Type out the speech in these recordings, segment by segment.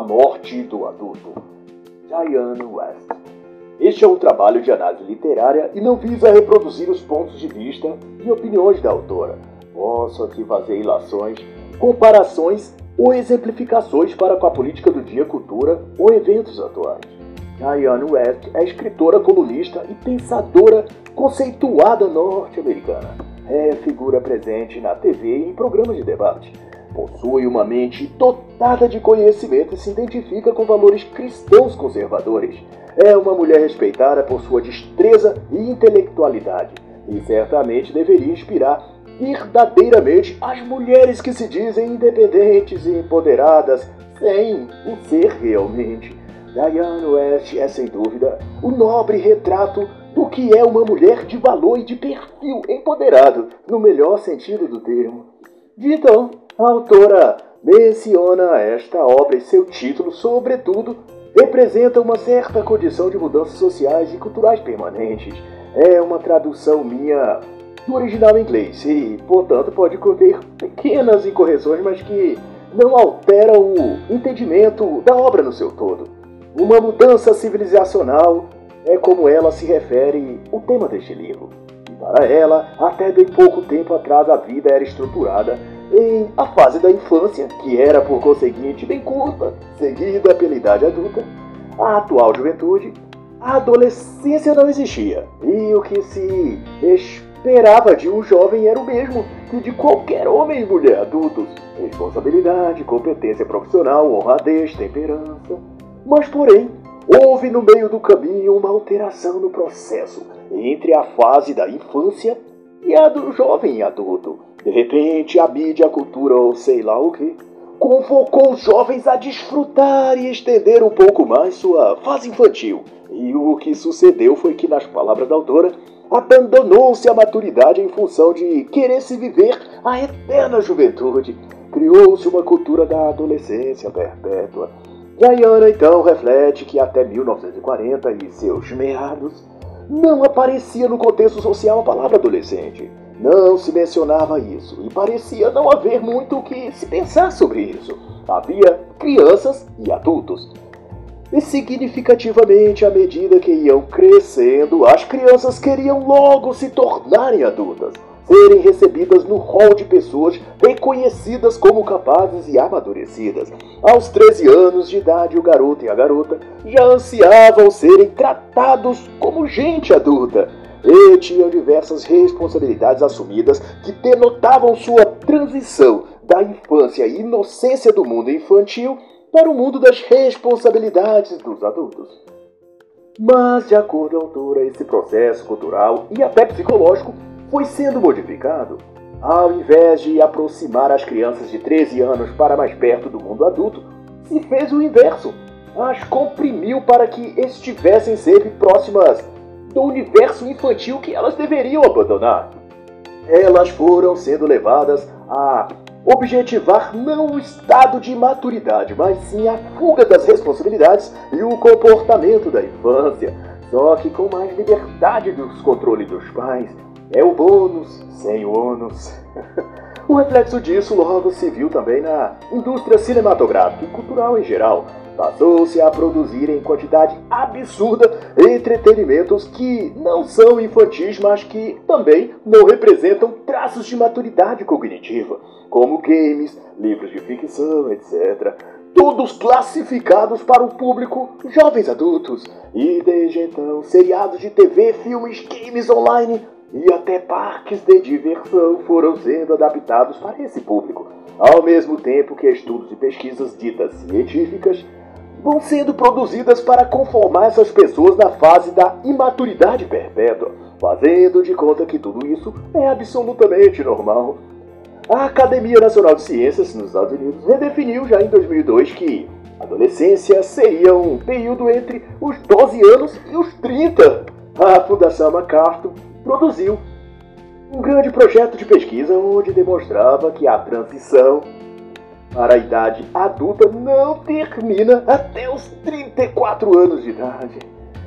A Morte do Adulto. Diane West. Este é um trabalho de análise literária e não visa reproduzir os pontos de vista e opiniões da autora. Posso aqui fazer ilações, comparações ou exemplificações para com a política do dia, cultura ou eventos atuais. Diane West é escritora, colunista e pensadora conceituada norte-americana. É figura presente na TV e em programas de debate. Possui uma mente dotada de conhecimento e se identifica com valores cristãos conservadores. É uma mulher respeitada por sua destreza e intelectualidade. E certamente deveria inspirar verdadeiramente as mulheres que se dizem independentes e empoderadas sem o ser realmente. Diane West é sem dúvida o nobre retrato do que é uma mulher de valor e de perfil empoderado, no melhor sentido do termo. Então, a autora menciona esta obra e seu título, sobretudo, representa uma certa condição de mudanças sociais e culturais permanentes. É uma tradução minha do original em inglês e, portanto, pode conter pequenas incorreções, mas que não alteram o entendimento da obra no seu todo. Uma mudança civilizacional é como ela se refere o tema deste livro. E para ela, até bem pouco tempo atrás, a vida era estruturada em a fase da infância, que era por conseguinte bem curta, seguida pela idade adulta, a atual juventude, a adolescência não existia. E o que se esperava de um jovem era o mesmo que de qualquer homem e mulher adultos: responsabilidade, competência profissional, honradez, temperança. Mas, porém, houve no meio do caminho uma alteração no processo entre a fase da infância e a do jovem adulto. De repente, a mídia, a cultura ou sei lá o que, convocou os jovens a desfrutar e estender um pouco mais sua fase infantil. E o que sucedeu foi que, nas palavras da autora, abandonou-se a maturidade em função de querer se viver a eterna juventude. Criou-se uma cultura da adolescência perpétua. Diana então reflete que até 1940 e seus meados não aparecia no contexto social a palavra adolescente. Não se mencionava isso e parecia não haver muito o que se pensar sobre isso. Havia crianças e adultos. E significativamente, à medida que iam crescendo, as crianças queriam logo se tornarem adultas, serem recebidas no rol de pessoas reconhecidas como capazes e amadurecidas. Aos 13 anos de idade, o garoto e a garota já ansiavam serem tratados como gente adulta e tinham diversas responsabilidades assumidas que denotavam sua transição da infância e inocência do mundo infantil para o mundo das responsabilidades dos adultos. Mas, de acordo com a autora, esse processo cultural e até psicológico foi sendo modificado. Ao invés de aproximar as crianças de 13 anos para mais perto do mundo adulto, se fez o inverso. As comprimiu para que estivessem sempre próximas do universo infantil que elas deveriam abandonar. Elas foram sendo levadas a objetivar não o estado de maturidade, mas sim a fuga das responsabilidades e o comportamento da infância, só que com mais liberdade dos controles dos pais. É o bônus sem o ônus. o reflexo disso logo se viu também na indústria cinematográfica e cultural em geral. Passou-se a produzir em quantidade absurda entretenimentos que não são infantis, mas que também não representam traços de maturidade cognitiva como games, livros de ficção, etc. Todos classificados para o público jovens adultos. E desde então, seriados de TV, filmes, games online e até parques de diversão foram sendo adaptados para esse público, ao mesmo tempo que estudos e pesquisas ditas científicas vão sendo produzidas para conformar essas pessoas na fase da imaturidade perpétua, fazendo de conta que tudo isso é absolutamente normal a Academia Nacional de Ciências nos Estados Unidos redefiniu já em 2002 que a adolescência seria um período entre os 12 anos e os 30. A Fundação MacArthur produziu um grande projeto de pesquisa onde demonstrava que a transição para a idade adulta não termina até os 34 anos de idade.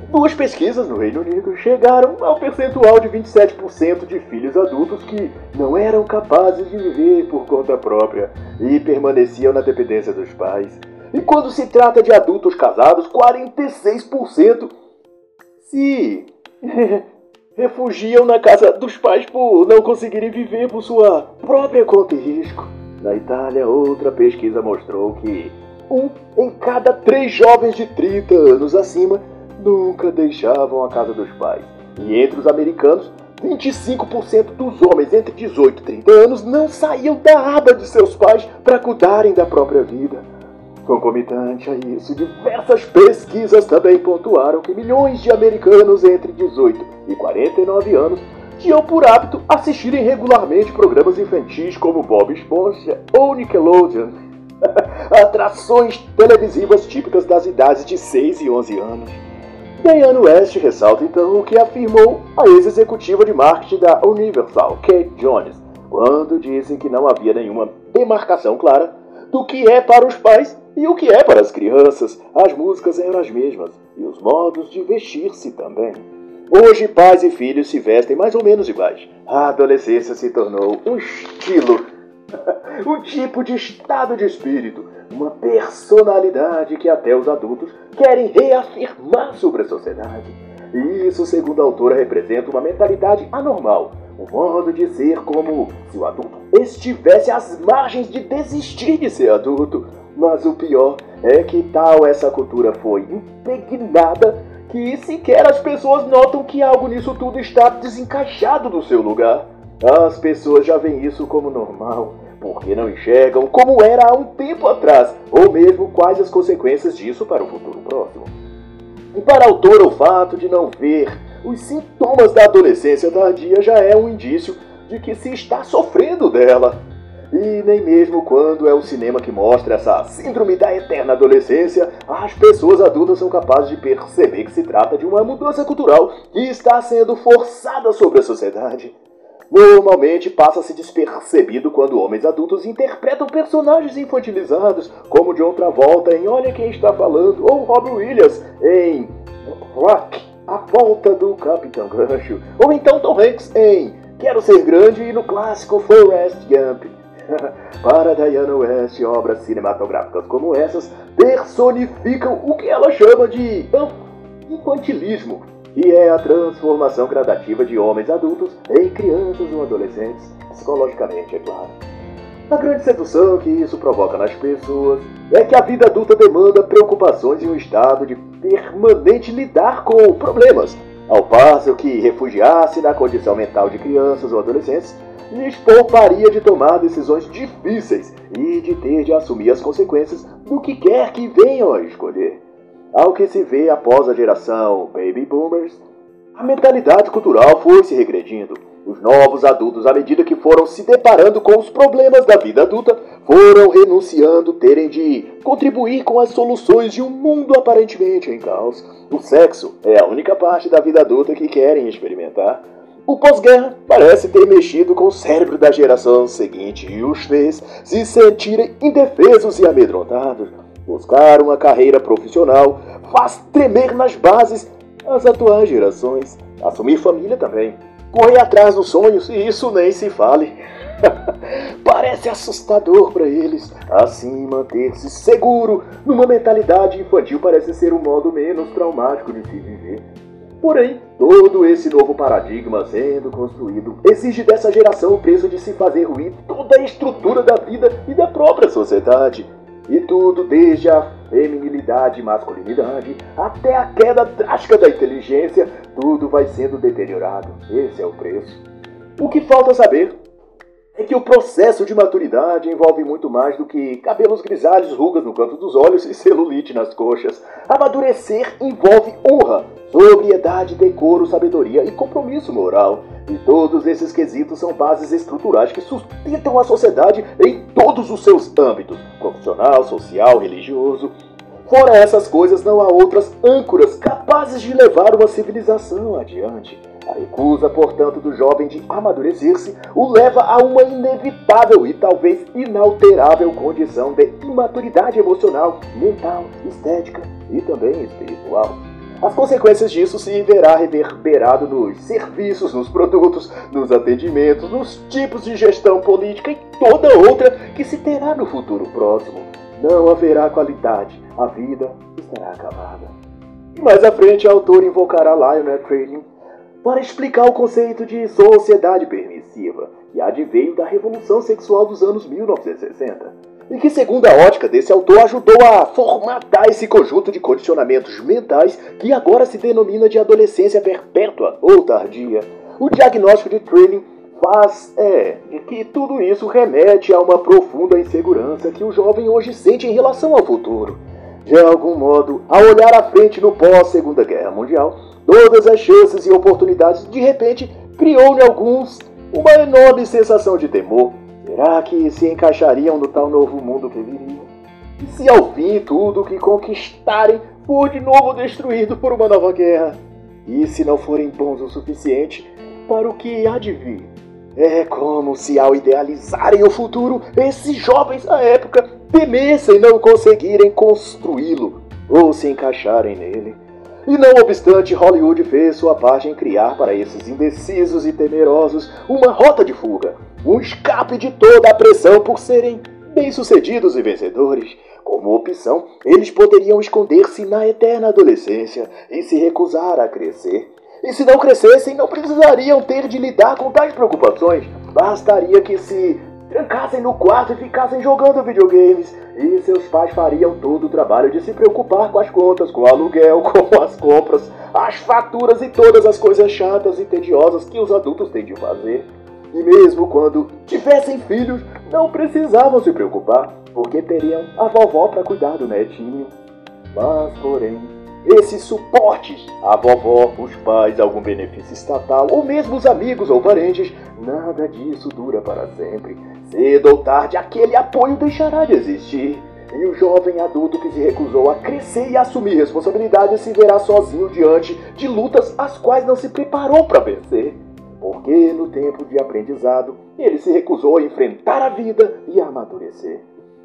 Duas pesquisas no Reino Unido chegaram ao percentual de 27% de filhos adultos que não eram capazes de viver por conta própria e permaneciam na dependência dos pais. E quando se trata de adultos casados, 46% se refugiam na casa dos pais por não conseguirem viver por sua própria conta e risco. Na Itália, outra pesquisa mostrou que um em cada três jovens de 30 anos acima nunca deixavam a casa dos pais. E entre os americanos, 25% dos homens entre 18 e 30 anos não saíam da aba de seus pais para cuidarem da própria vida. Concomitante a isso, diversas pesquisas também pontuaram que milhões de americanos entre 18 e 49 anos tinham por hábito assistirem regularmente programas infantis como Bob Esponja ou Nickelodeon. Atrações televisivas típicas das idades de 6 e 11 anos. Diane West ressalta então o que afirmou a ex-executiva de marketing da Universal, Kate Jones, quando disse que não havia nenhuma demarcação clara do que é para os pais e o que é para as crianças. As músicas eram as mesmas e os modos de vestir-se também. Hoje, pais e filhos se vestem mais ou menos iguais. A adolescência se tornou um estilo, um tipo de estado de espírito, uma personalidade que até os adultos querem reafirmar sobre a sociedade. E isso, segundo a autora, representa uma mentalidade anormal, um modo de ser como se o adulto estivesse às margens de desistir de ser adulto. Mas o pior é que tal essa cultura foi impregnada que sequer as pessoas notam que algo nisso tudo está desencaixado do seu lugar. As pessoas já veem isso como normal, porque não enxergam como era há um tempo atrás, ou mesmo quais as consequências disso para o futuro próximo. E para a autora, o fato de não ver os sintomas da adolescência tardia já é um indício de que se está sofrendo dela. E nem mesmo quando é o cinema que mostra essa síndrome da eterna adolescência, as pessoas adultas são capazes de perceber que se trata de uma mudança cultural que está sendo forçada sobre a sociedade. Normalmente passa-se despercebido quando homens adultos interpretam personagens infantilizados, como John Travolta em Olha Quem Está Falando, ou Robbie Williams em Rock a Volta do Capitão Gancho. Ou então Tom Hanks em Quero Ser Grande e no clássico Forrest Gump. Para Diana West, obras cinematográficas como essas personificam o que ela chama de infantilismo, que é a transformação gradativa de homens adultos em crianças ou adolescentes, psicologicamente, é claro. A grande sedução que isso provoca nas pessoas é que a vida adulta demanda preocupações e um estado de permanente lidar com problemas, ao passo que refugiar-se na condição mental de crianças ou adolescentes lhes pouparia de tomar decisões difíceis e de ter de assumir as consequências do que quer que venham a escolher. Ao que se vê após a geração Baby Boomers, a mentalidade cultural foi se regredindo os novos adultos, à medida que foram se deparando com os problemas da vida adulta, foram renunciando terem de contribuir com as soluções de um mundo aparentemente em caos. O sexo é a única parte da vida adulta que querem experimentar. O pós-guerra parece ter mexido com o cérebro da geração seguinte e os fez se sentirem indefesos e amedrontados. Buscar uma carreira profissional faz tremer nas bases as atuais gerações. Assumir família também correr atrás dos sonhos, e isso nem se fale. Parece assustador para eles. Assim, manter-se seguro numa mentalidade infantil parece ser um modo menos traumático de se viver. Porém, todo esse novo paradigma sendo construído exige dessa geração o preço de se fazer ruir toda a estrutura da vida e da própria sociedade. E tudo desde a feminilidade e masculinidade até a queda drástica da inteligência, tudo vai sendo deteriorado. Esse é o preço. O que falta saber é que o processo de maturidade envolve muito mais do que cabelos grisalhos, rugas no canto dos olhos e celulite nas coxas. Amadurecer envolve honra, sobriedade, decoro, sabedoria e compromisso moral. E todos esses quesitos são bases estruturais que sustentam a sociedade em todos os seus âmbitos profissional, social, religioso. Fora essas coisas, não há outras âncoras capazes de levar uma civilização adiante. A recusa, portanto, do jovem de amadurecer-se o leva a uma inevitável e talvez inalterável condição de imaturidade emocional, mental, estética e também espiritual. As consequências disso se verá reverberado nos serviços, nos produtos, nos atendimentos, nos tipos de gestão política e toda outra que se terá no futuro próximo. não haverá qualidade, a vida estará acabada. Mais à frente, a autora invocará Lionel Trilling para explicar o conceito de sociedade permissiva, que adveio da revolução sexual dos anos 1960 e que, segundo a ótica desse autor, ajudou a formatar esse conjunto de condicionamentos mentais que agora se denomina de adolescência perpétua ou tardia. O diagnóstico de Trilling faz é que tudo isso remete a uma profunda insegurança que o jovem hoje sente em relação ao futuro. De algum modo, ao olhar à frente no pós-Segunda Guerra Mundial, todas as chances e oportunidades de repente criou em alguns uma enorme sensação de temor Será que se encaixariam no tal novo mundo que viria? E se ao fim tudo o que conquistarem for de novo destruído por uma nova guerra? E se não forem bons o suficiente para o que há de vir? É como se ao idealizarem o futuro, esses jovens da época temessem não conseguirem construí-lo ou se encaixarem nele. E não obstante, Hollywood fez sua parte em criar para esses indecisos e temerosos uma rota de fuga, um escape de toda a pressão por serem bem-sucedidos e vencedores. Como opção, eles poderiam esconder-se na eterna adolescência e se recusar a crescer. E se não crescessem, não precisariam ter de lidar com tais preocupações. Bastaria que se trancassem no quarto e ficassem jogando videogames. E seus pais fariam todo o trabalho de se preocupar com as contas, com o aluguel, com as compras, as faturas e todas as coisas chatas e tediosas que os adultos têm de fazer. E mesmo quando tivessem filhos, não precisavam se preocupar, porque teriam a vovó para cuidar do netinho. Mas, porém, esses suportes, a vovó, os pais, algum benefício estatal, ou mesmo os amigos ou parentes, nada disso dura para sempre. Cedo ou tarde, aquele apoio deixará de existir. E o jovem adulto que se recusou a crescer e assumir responsabilidades se verá sozinho diante de lutas as quais não se preparou para vencer porque no tempo de aprendizado ele se recusou a enfrentar a vida e a amadurecer.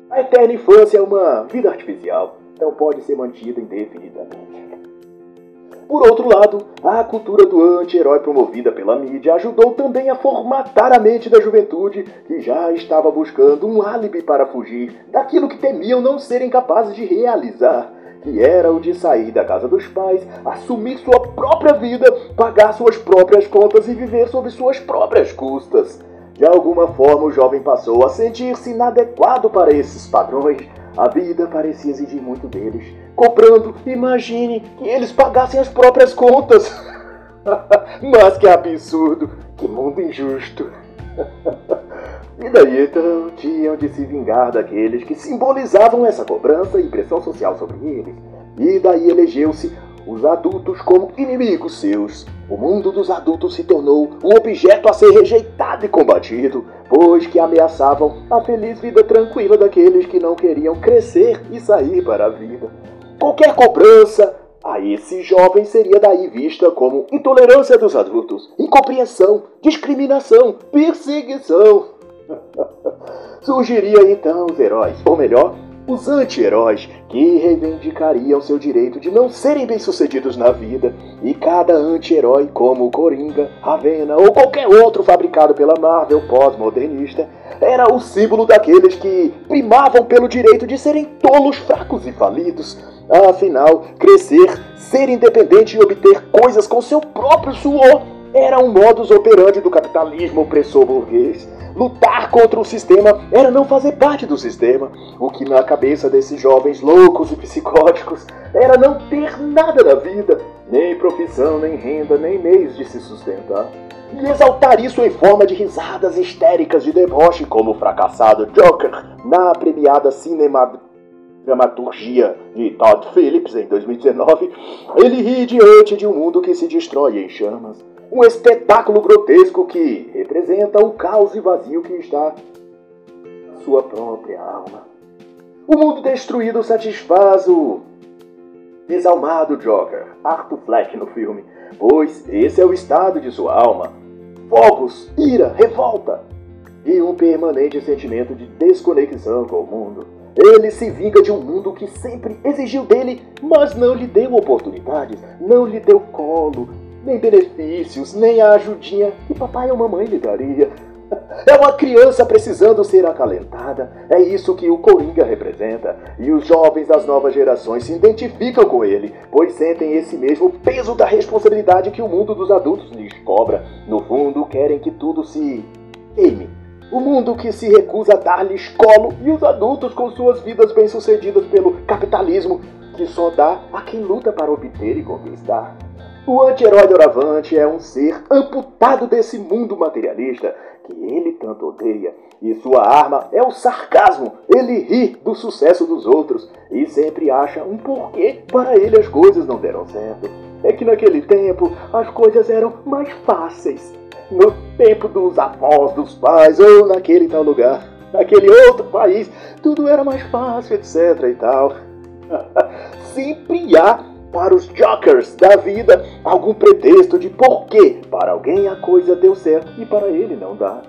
A eterna infância é uma vida artificial, não pode ser mantida indefinidamente. Por outro lado, a cultura do anti-herói promovida pela mídia ajudou também a formatar a mente da juventude que já estava buscando um álibi para fugir daquilo que temiam não serem capazes de realizar que era o de sair da casa dos pais, assumir sua própria vida, pagar suas próprias contas e viver sob suas próprias custas. De alguma forma, o jovem passou a sentir-se inadequado para esses padrões. A vida parecia exigir muito deles. Comprando, imagine que eles pagassem as próprias contas. Mas que absurdo! Que mundo injusto! E daí então tinham de se vingar daqueles que simbolizavam essa cobrança e pressão social sobre eles. E daí elegeu-se os adultos como inimigos seus. O mundo dos adultos se tornou um objeto a ser rejeitado e combatido, pois que ameaçavam a feliz vida tranquila daqueles que não queriam crescer e sair para a vida. Qualquer cobrança a esse jovem seria daí vista como intolerância dos adultos, incompreensão, discriminação, perseguição. Surgiria então os heróis, ou melhor, os anti-heróis, que reivindicariam seu direito de não serem bem-sucedidos na vida, e cada anti-herói, como o Coringa, Ravena ou qualquer outro fabricado pela Marvel pós-modernista, era o símbolo daqueles que primavam pelo direito de serem tolos, fracos e falidos. Afinal, crescer, ser independente e obter coisas com seu próprio suor era um modus operandi do capitalismo opressor burguês. Lutar contra o sistema era não fazer parte do sistema, o que na cabeça desses jovens loucos e psicóticos era não ter nada na vida, nem profissão, nem renda, nem meios de se sustentar. E exaltar isso em forma de risadas histéricas de deboche, como o fracassado Joker na premiada Cinematogramaturgia de Todd Phillips em 2019, ele ri diante de um mundo que se destrói em chamas. Um espetáculo grotesco que representa o caos e vazio que está na sua própria alma. O mundo destruído satisfaz o desalmado Joker, Arthur Fleck no filme, pois esse é o estado de sua alma. Fogos, ira, revolta e um permanente sentimento de desconexão com o mundo. Ele se vinga de um mundo que sempre exigiu dele, mas não lhe deu oportunidades, não lhe deu colo, nem benefícios, nem a ajudinha que papai ou mamãe lhe daria. É uma criança precisando ser acalentada. É isso que o Coringa representa. E os jovens das novas gerações se identificam com ele, pois sentem esse mesmo peso da responsabilidade que o mundo dos adultos lhes cobra. No fundo, querem que tudo se queime. O mundo que se recusa a dar-lhes colo e os adultos com suas vidas bem-sucedidas pelo capitalismo que só dá a quem luta para obter e conquistar. O anti-herói doravante é um ser amputado desse mundo materialista que ele tanto odeia, e sua arma é o sarcasmo. Ele ri do sucesso dos outros e sempre acha um porquê para ele as coisas não deram certo. É que naquele tempo as coisas eram mais fáceis. No tempo dos avós, dos pais, ou naquele tal lugar, naquele outro país, tudo era mais fácil, etc e tal. sempre há para os jokers da vida algum pretexto de porquê para alguém a coisa deu certo e para ele não dá.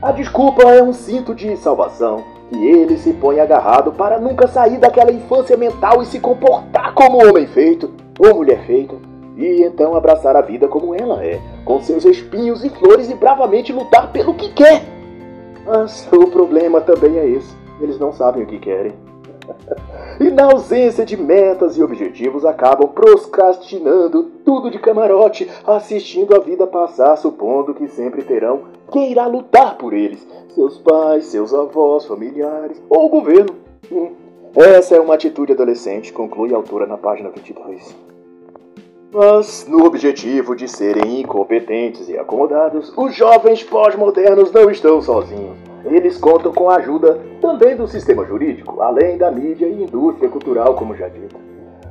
A desculpa é um cinto de salvação e ele se põe agarrado para nunca sair daquela infância mental e se comportar como homem feito ou mulher feita. E então abraçar a vida como ela é, com seus espinhos e flores e bravamente lutar pelo que quer. Mas o problema também é esse: eles não sabem o que querem. e na ausência de metas e objetivos acabam procrastinando tudo de camarote, assistindo a vida passar, supondo que sempre terão quem irá lutar por eles: seus pais, seus avós, familiares ou o governo. Hum. Essa é uma atitude adolescente, conclui a autora na página 22. Mas, no objetivo de serem incompetentes e acomodados, os jovens pós-modernos não estão sozinhos. Eles contam com a ajuda também do sistema jurídico, além da mídia e indústria cultural, como já dito.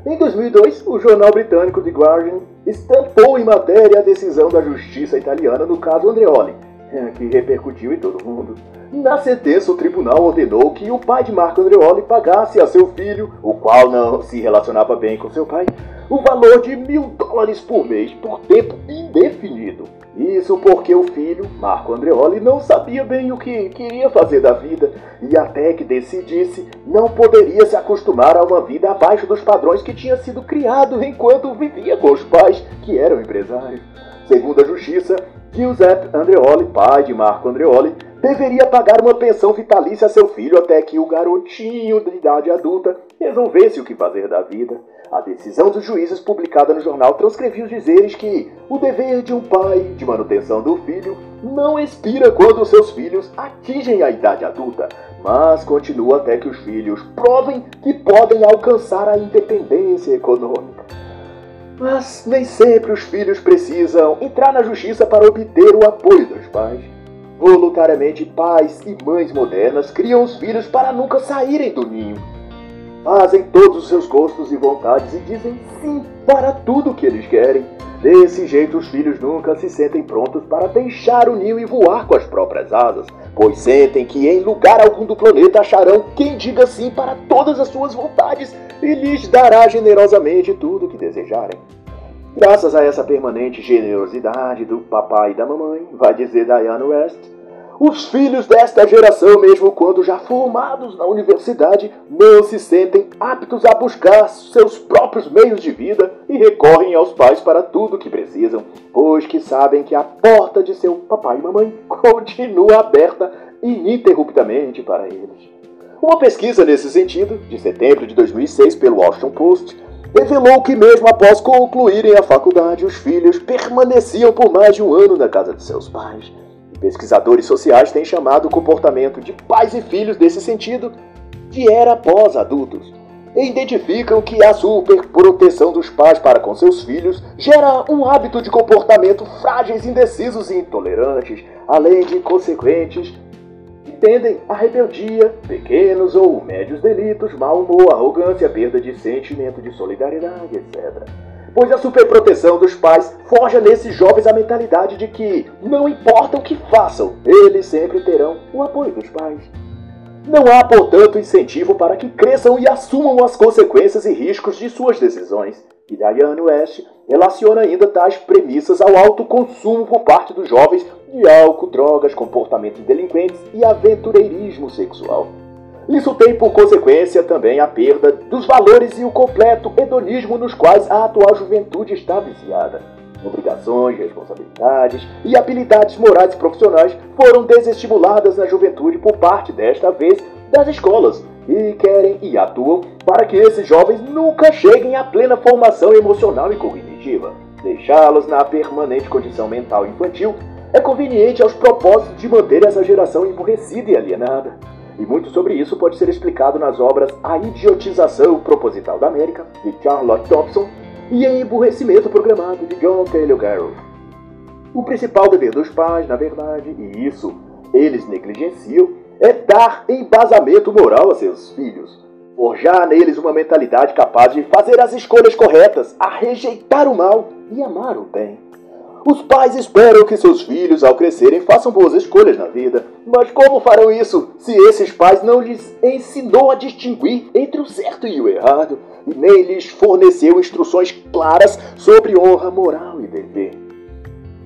Em 2002, o jornal britânico The Guardian estampou em matéria a decisão da justiça italiana no caso Andreoli, eh, que repercutiu em todo o mundo. Na sentença, o tribunal ordenou que o pai de Marco Andreoli pagasse a seu filho, o qual não se relacionava bem com seu pai, o valor de mil dólares por mês por tempo indefinido. Isso porque o filho, Marco Andreoli, não sabia bem o que queria fazer da vida e até que decidisse, não poderia se acostumar a uma vida abaixo dos padrões que tinha sido criado enquanto vivia com os pais, que eram empresários. Segundo a justiça, Giuseppe Andreoli, pai de Marco Andreoli, deveria pagar uma pensão vitalícia a seu filho até que o garotinho de idade adulta resolvesse o que fazer da vida. A decisão dos juízes publicada no jornal transcrevia os dizeres que o dever de um pai de manutenção do filho não expira quando seus filhos atingem a idade adulta, mas continua até que os filhos provem que podem alcançar a independência econômica. Mas nem sempre os filhos precisam entrar na justiça para obter o apoio dos pais. Voluntariamente, pais e mães modernas criam os filhos para nunca saírem do ninho fazem todos os seus gostos e vontades e dizem sim para tudo que eles querem. Desse jeito, os filhos nunca se sentem prontos para deixar o ninho e voar com as próprias asas, pois sentem que em lugar algum do planeta acharão quem diga sim para todas as suas vontades e lhes dará generosamente tudo o que desejarem. Graças a essa permanente generosidade do papai e da mamãe, vai dizer Diana West, os filhos desta geração, mesmo quando já formados na universidade, não se sentem aptos a buscar seus próprios meios de vida e recorrem aos pais para tudo o que precisam, pois que sabem que a porta de seu papai e mamãe continua aberta ininterruptamente para eles. Uma pesquisa nesse sentido, de setembro de 2006 pelo Washington Post, revelou que mesmo após concluírem a faculdade, os filhos permaneciam por mais de um ano na casa de seus pais. Pesquisadores sociais têm chamado o comportamento de pais e filhos desse sentido de era pós-adultos. E identificam que a superproteção dos pais para com seus filhos gera um hábito de comportamento frágeis, indecisos e intolerantes, além de consequentes que tendem à rebeldia, pequenos ou médios delitos, mau humor, arrogância, perda de sentimento de solidariedade, etc pois a superproteção dos pais forja nesses jovens a mentalidade de que, não importa o que façam, eles sempre terão o apoio dos pais. Não há, portanto, incentivo para que cresçam e assumam as consequências e riscos de suas decisões. E Diane West relaciona ainda tais premissas ao alto consumo por parte dos jovens de álcool, drogas, comportamentos delinquentes e aventureirismo sexual. Isso tem por consequência também a perda dos valores e o completo hedonismo nos quais a atual juventude está viciada. Obrigações, responsabilidades e habilidades morais e profissionais foram desestimuladas na juventude por parte, desta vez, das escolas e querem e atuam para que esses jovens nunca cheguem à plena formação emocional e cognitiva. Deixá-los na permanente condição mental infantil é conveniente aos propósitos de manter essa geração emburrecida e alienada. E muito sobre isso pode ser explicado nas obras A Idiotização Proposital da América, de Charlotte Thompson, e A Emburrecimento Programado, de John Taylor Garrow. O principal dever dos pais, na verdade, e isso eles negligenciam, é dar embasamento moral a seus filhos, forjar neles uma mentalidade capaz de fazer as escolhas corretas, a rejeitar o mal e amar o bem. Os pais esperam que seus filhos, ao crescerem, façam boas escolhas na vida. Mas como farão isso se esses pais não lhes ensinou a distinguir entre o certo e o errado, e nem lhes forneceu instruções claras sobre honra, moral e dever?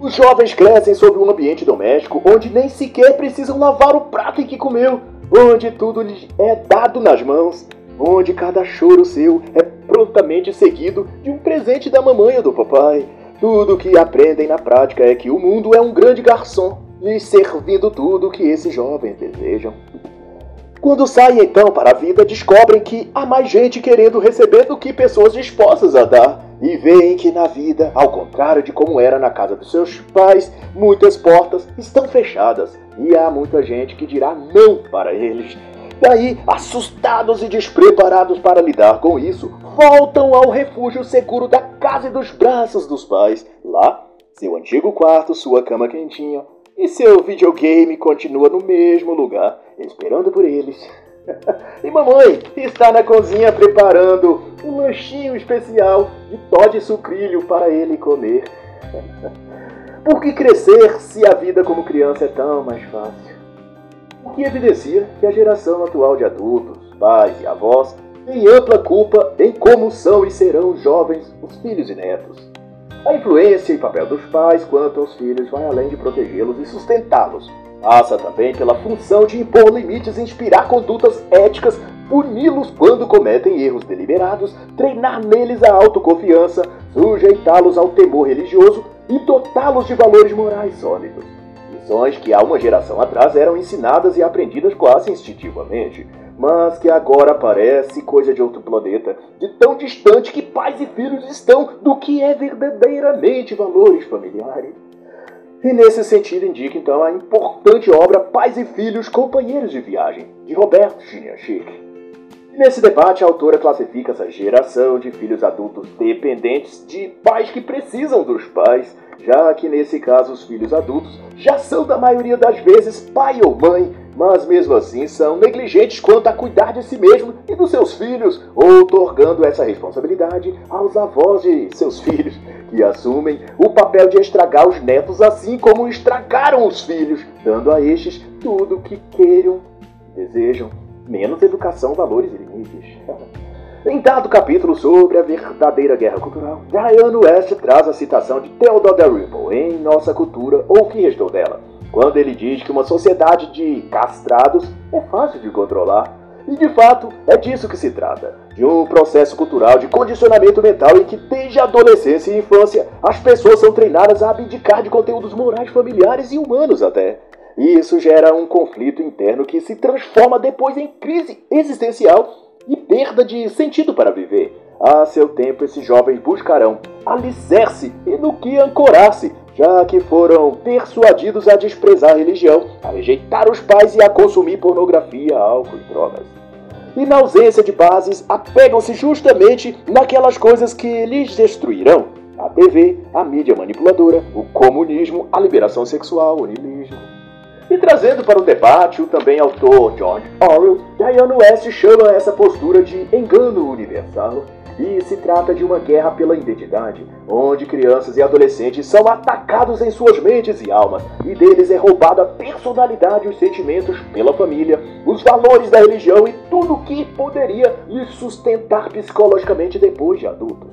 Os jovens crescem sob um ambiente doméstico onde nem sequer precisam lavar o prato em que comeu, onde tudo lhes é dado nas mãos, onde cada choro seu é prontamente seguido de um presente da mamãe ou do papai. Tudo o que aprendem na prática é que o mundo é um grande garçom, lhes servindo tudo o que esses jovens desejam. Quando saem então para a vida, descobrem que há mais gente querendo receber do que pessoas dispostas a dar e veem que na vida, ao contrário de como era na casa dos seus pais, muitas portas estão fechadas e há muita gente que dirá não para eles. Daí, assustados e despreparados para lidar com isso, voltam ao refúgio seguro da casa e dos braços dos pais. Lá, seu antigo quarto, sua cama quentinha e seu videogame continua no mesmo lugar, esperando por eles. e mamãe está na cozinha preparando um lanchinho especial de de sucrilho para ele comer. Por que crescer se a vida como criança é tão mais fácil? O que evidencia que a geração atual de adultos, pais e avós tem ampla culpa em como são e serão jovens os filhos e netos. A influência e papel dos pais quanto aos filhos vai além de protegê-los e sustentá-los, Passa também pela função de impor limites inspirar condutas éticas, puni-los quando cometem erros deliberados, treinar neles a autoconfiança, sujeitá-los ao temor religioso e dotá-los de valores morais sólidos. Lições que há uma geração atrás eram ensinadas e aprendidas quase instintivamente, mas que agora parece coisa de outro planeta, de tão distante que pais e filhos estão do que é verdadeiramente valores familiares. E nesse sentido indica então a importante obra Pais e Filhos, Companheiros de Viagem, de Roberto Chinianchik. Nesse debate, a autora classifica essa geração de filhos adultos dependentes de pais que precisam dos pais, já que nesse caso os filhos adultos já são da maioria das vezes pai ou mãe, mas mesmo assim são negligentes quanto a cuidar de si mesmo e dos seus filhos, outorgando essa responsabilidade aos avós de seus filhos, que assumem o papel de estragar os netos assim como estragaram os filhos, dando a estes tudo o que queiram e desejam, menos educação, valores e limites. Em dado capítulo sobre a verdadeira guerra cultural, Diane West traz a citação de Theodore Dalrymple em Nossa Cultura ou o que restou dela, quando ele diz que uma sociedade de castrados é fácil de controlar. E de fato, é disso que se trata: de um processo cultural de condicionamento mental em que, desde a adolescência e infância, as pessoas são treinadas a abdicar de conteúdos morais, familiares e humanos até. E isso gera um conflito interno que se transforma depois em crise existencial e perda de sentido para viver. A seu tempo, esses jovens buscarão alicerce e no que ancorar-se, já que foram persuadidos a desprezar a religião, a rejeitar os pais e a consumir pornografia, álcool e drogas. E na ausência de bases, apegam-se justamente naquelas coisas que lhes destruirão: a TV, a mídia manipuladora, o comunismo, a liberação sexual, o niilismo. E trazendo para o debate o também autor George Orwell, Diane West chama essa postura de engano universal. E se trata de uma guerra pela identidade, onde crianças e adolescentes são atacados em suas mentes e almas, e deles é roubada a personalidade e os sentimentos pela família, os valores da religião e tudo o que poderia lhes sustentar psicologicamente depois de adultos.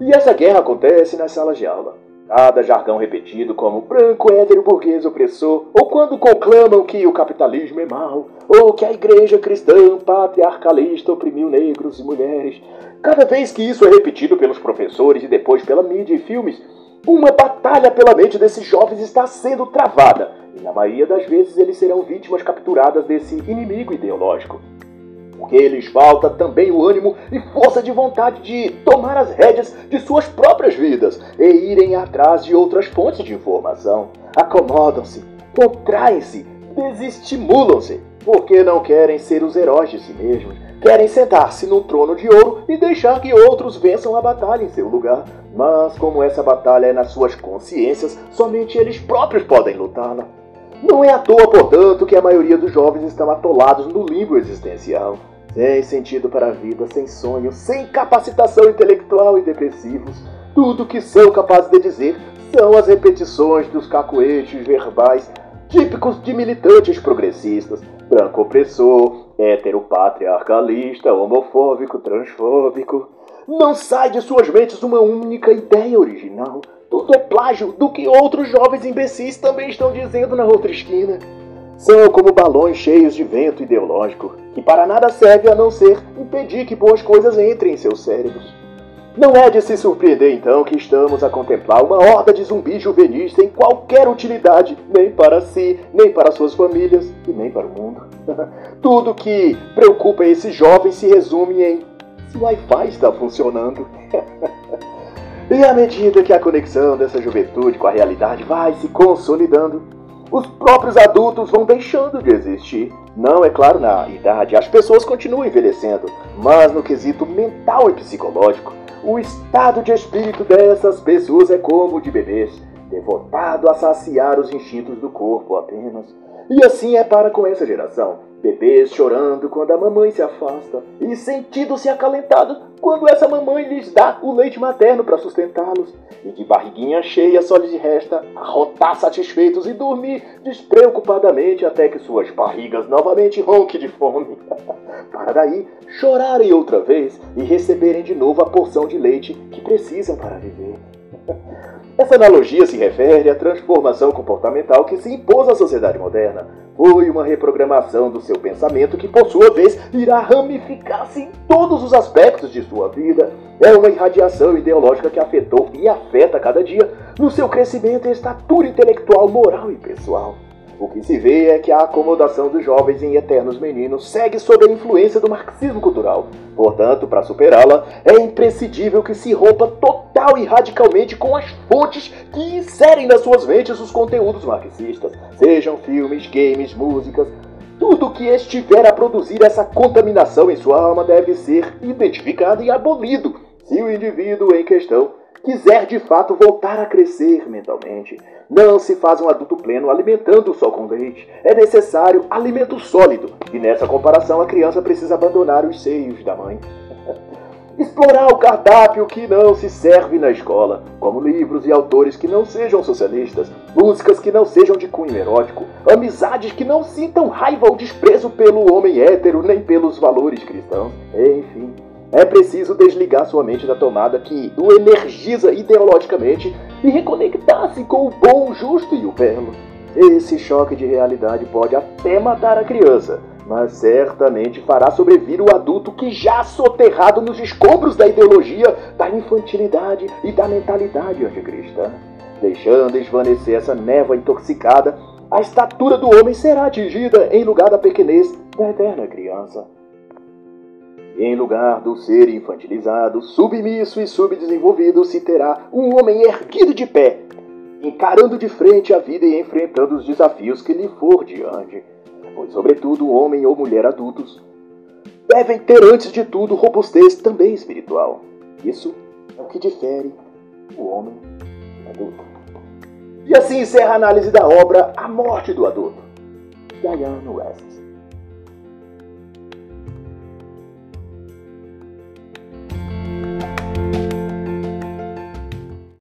E essa guerra acontece nas salas de aula Cada jargão repetido como branco, hétero, burguês, opressor, ou quando conclamam que o capitalismo é mau, ou que a igreja cristã patriarcalista oprimiu negros e mulheres. Cada vez que isso é repetido pelos professores e depois pela mídia e filmes, Uma batalha pela mente desses jovens está sendo travada, e na maioria das vezes eles serão vítimas capturadas desse inimigo ideológico. Porque lhes falta também o ânimo e força de vontade de tomar as rédeas de suas próprias vidas e irem atrás de outras fontes de informação. Acomodam-se, contraem-se, desestimulam-se, porque não querem ser os heróis de si mesmos. Querem sentar-se num trono de ouro e deixar que outros vençam a batalha em seu lugar. Mas, como essa batalha é nas suas consciências, somente eles próprios podem lutá-la. Não é à toa, portanto, que a maioria dos jovens estão atolados no limbo existencial, sem sentido para a vida, sem sonho, sem capacitação intelectual e depressivos. Tudo que são capazes de dizer são as repetições dos cacoetes verbais típicos de militantes progressistas, branco opressor, heteropatriarcalista, homofóbico, transfóbico. Não sai de suas mentes uma única ideia original. Tudo é plágio do que outros jovens imbecis também estão dizendo na outra esquina. São como balões cheios de vento ideológico, que para nada serve a não ser impedir que boas coisas entrem em seus cérebros. Não é de se surpreender então que estamos a contemplar uma horda de zumbis juvenis sem qualquer utilidade, nem para si, nem para suas famílias e nem para o mundo. Tudo que preocupa esses jovens se resume em se o Wi-Fi está funcionando. e à medida que a conexão dessa juventude com a realidade vai se consolidando, os próprios adultos vão deixando de existir. Não, é claro, na idade, as pessoas continuam envelhecendo, mas no quesito mental e psicológico, o estado de espírito dessas pessoas é como o de bebês, devotado a saciar os instintos do corpo apenas. E assim é para com essa geração. Bebês chorando quando a mamãe se afasta e sentindo-se acalentados quando essa mamãe lhes dá o leite materno para sustentá-los. E de barriguinha cheia só lhes resta arrotar satisfeitos e dormir despreocupadamente até que suas barrigas novamente ronquem de fome. para daí chorarem outra vez e receberem de novo a porção de leite que precisam para viver. Essa analogia se refere à transformação comportamental que se impôs à sociedade moderna. Foi uma reprogramação do seu pensamento que, por sua vez, irá ramificar-se em todos os aspectos de sua vida. É uma irradiação ideológica que afetou e afeta cada dia no seu crescimento estatura intelectual, moral e pessoal. O que se vê é que a acomodação dos jovens em eternos meninos segue sob a influência do marxismo cultural. Portanto, para superá-la, é imprescindível que se rompa total e radicalmente com as fontes que inserem nas suas mentes os conteúdos marxistas, sejam filmes, games, músicas. Tudo que estiver a produzir essa contaminação em sua alma deve ser identificado e abolido, se o indivíduo em questão quiser de fato voltar a crescer mentalmente. Não se faz um adulto pleno alimentando só com leite. É necessário alimento sólido. E nessa comparação, a criança precisa abandonar os seios da mãe. Explorar o cardápio que não se serve na escola, como livros e autores que não sejam socialistas, músicas que não sejam de cunho erótico, amizades que não sintam raiva ou desprezo pelo homem hétero nem pelos valores cristãos, enfim. É preciso desligar sua mente da tomada que o energiza ideologicamente e reconectar-se com o bom, o justo e o belo. Esse choque de realidade pode até matar a criança, mas certamente fará sobrevir o adulto que já soterrado nos escombros da ideologia, da infantilidade e da mentalidade anticristã. Deixando esvanecer essa névoa intoxicada, a estatura do homem será atingida em lugar da pequenez da eterna criança. Em lugar do ser infantilizado, submisso e subdesenvolvido, se terá um homem erguido de pé, encarando de frente a vida e enfrentando os desafios que lhe for diante. Pois, sobretudo, homem ou mulher adultos devem ter, antes de tudo, robustez também espiritual. Isso é o que difere o homem adulto. E assim encerra a análise da obra A Morte do Adulto, Diane West.